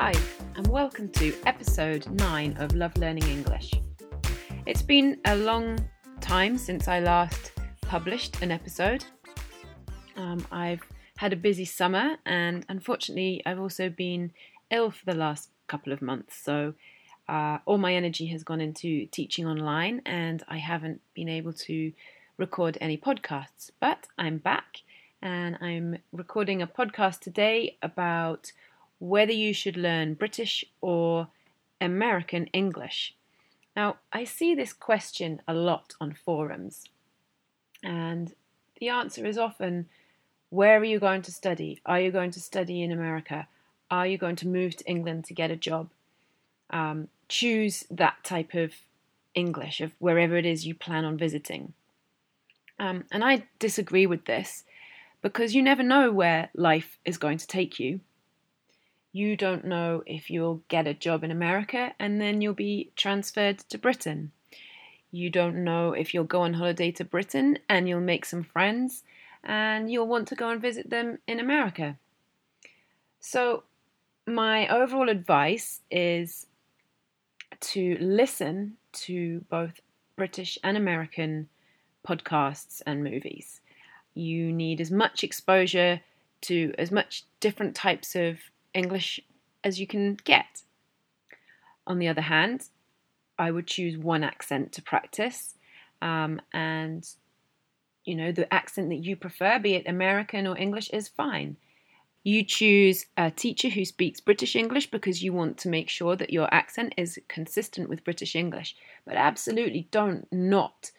Hi, and welcome to episode 9 of Love Learning English. It's been a long time since I last published an episode. Um, I've had a busy summer, and unfortunately, I've also been ill for the last couple of months, so uh, all my energy has gone into teaching online, and I haven't been able to record any podcasts. But I'm back, and I'm recording a podcast today about whether you should learn British or American English. Now, I see this question a lot on forums, and the answer is often where are you going to study? Are you going to study in America? Are you going to move to England to get a job? Um, choose that type of English of wherever it is you plan on visiting. Um, and I disagree with this because you never know where life is going to take you you don't know if you'll get a job in America and then you'll be transferred to Britain. You don't know if you'll go on holiday to Britain and you'll make some friends and you'll want to go and visit them in America. So, my overall advice is to listen to both British and American podcasts and movies. You need as much exposure to as much different types of English as you can get. On the other hand, I would choose one accent to practice, um, and you know the accent that you prefer, be it American or English, is fine. You choose a teacher who speaks British English because you want to make sure that your accent is consistent with British English. But absolutely don't not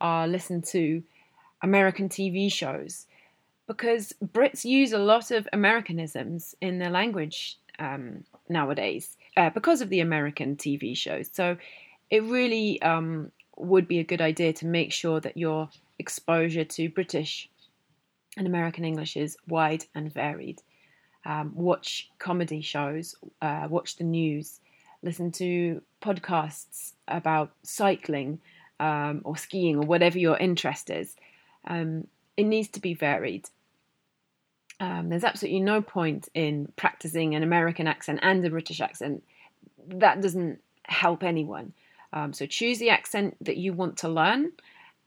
uh, listen to American TV shows because Brits use a lot of Americanisms in their language um, nowadays uh, because of the American TV shows. So it really um, would be a good idea to make sure that your exposure to British and American English is wide and varied. Um, watch comedy shows, uh, watch the news, listen to podcasts about cycling um, or skiing or whatever your interest is. Um, it needs to be varied. Um, there's absolutely no point in practicing an American accent and a British accent. That doesn't help anyone. Um, so choose the accent that you want to learn,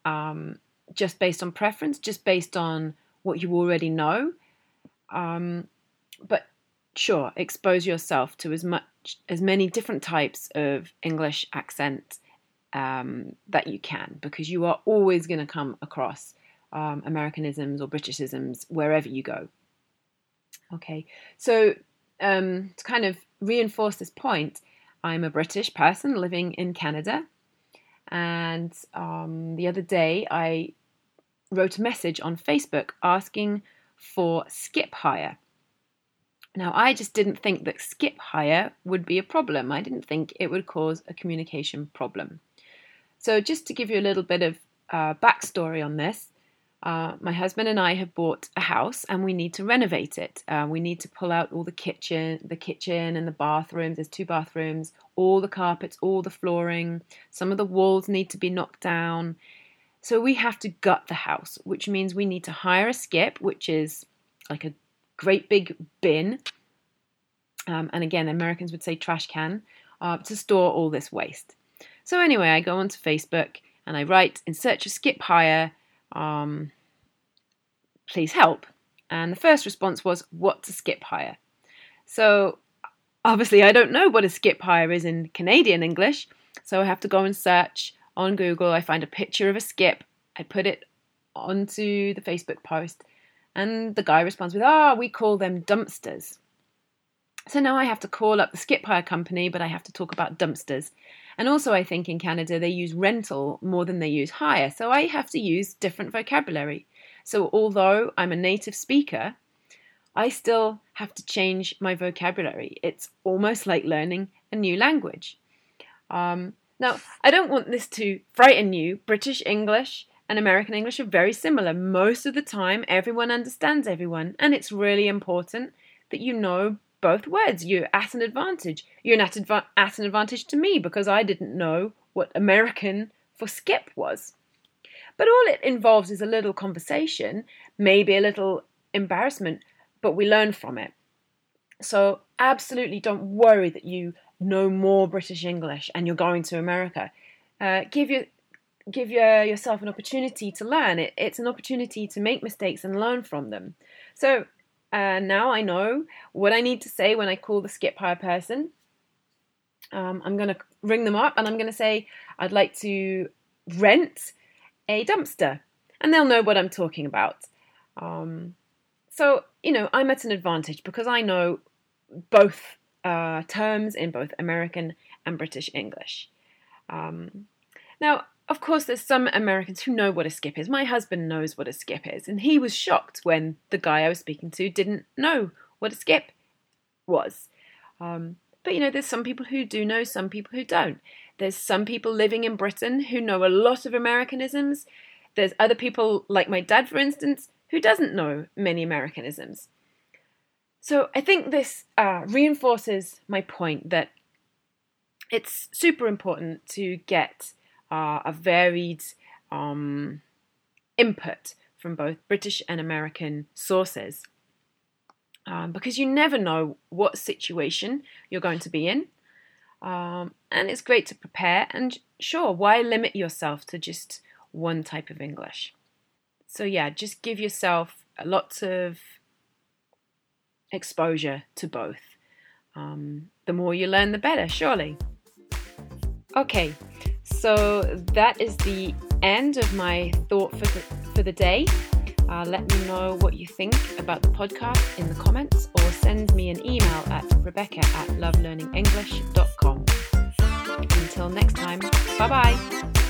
um, just based on preference, just based on what you already know. Um, but sure, expose yourself to as much as many different types of English accent um, that you can, because you are always going to come across um, Americanisms or Britishisms wherever you go. Okay, so um, to kind of reinforce this point, I'm a British person living in Canada, and um, the other day I wrote a message on Facebook asking for skip hire. Now, I just didn't think that skip hire would be a problem. I didn't think it would cause a communication problem. So, just to give you a little bit of uh, backstory on this, uh, my husband and I have bought a house and we need to renovate it. Uh, we need to pull out all the kitchen, the kitchen and the bathrooms. There's two bathrooms, all the carpets, all the flooring. Some of the walls need to be knocked down. So we have to gut the house, which means we need to hire a skip, which is like a great big bin. Um, and again, Americans would say trash can uh, to store all this waste. So anyway, I go onto Facebook and I write in search of skip hire um, please help. And the first response was, what's a skip hire? So obviously, I don't know what a skip hire is in Canadian English. So I have to go and search on Google. I find a picture of a skip. I put it onto the Facebook post. And the guy responds with, ah, oh, we call them dumpsters. So now I have to call up the skip hire company, but I have to talk about dumpsters. And also, I think in Canada they use rental more than they use hire. So I have to use different vocabulary. So although I'm a native speaker, I still have to change my vocabulary. It's almost like learning a new language. Um, now, I don't want this to frighten you. British English and American English are very similar. Most of the time, everyone understands everyone, and it's really important that you know both words. You're at an advantage. You're at, adva- at an advantage to me because I didn't know what American for skip was. But all it involves is a little conversation, maybe a little embarrassment, but we learn from it. So absolutely don't worry that you know more British English and you're going to America. Uh, give your give your, yourself an opportunity to learn. It, it's an opportunity to make mistakes and learn from them. So uh, now I know what I need to say when I call the skip hire person. Um, I'm going to ring them up and I'm going to say, I'd like to rent a dumpster. And they'll know what I'm talking about. Um, so, you know, I'm at an advantage because I know both uh, terms in both American and British English. Um, now, of course, there's some Americans who know what a skip is. My husband knows what a skip is, and he was shocked when the guy I was speaking to didn't know what a skip was. Um, but you know, there's some people who do know, some people who don't. There's some people living in Britain who know a lot of Americanisms. There's other people, like my dad, for instance, who doesn't know many Americanisms. So I think this uh, reinforces my point that it's super important to get uh, a varied um, input from both British and American sources um, because you never know what situation you're going to be in. Um, and it's great to prepare. And sure, why limit yourself to just one type of English? So, yeah, just give yourself lots of exposure to both. Um, the more you learn, the better, surely. Okay, so that is the end of my thought for the, for the day. Uh, let me know what you think about the podcast in the comments or send me an email at rebecca at lovelearningenglish.com. Until next time, bye bye.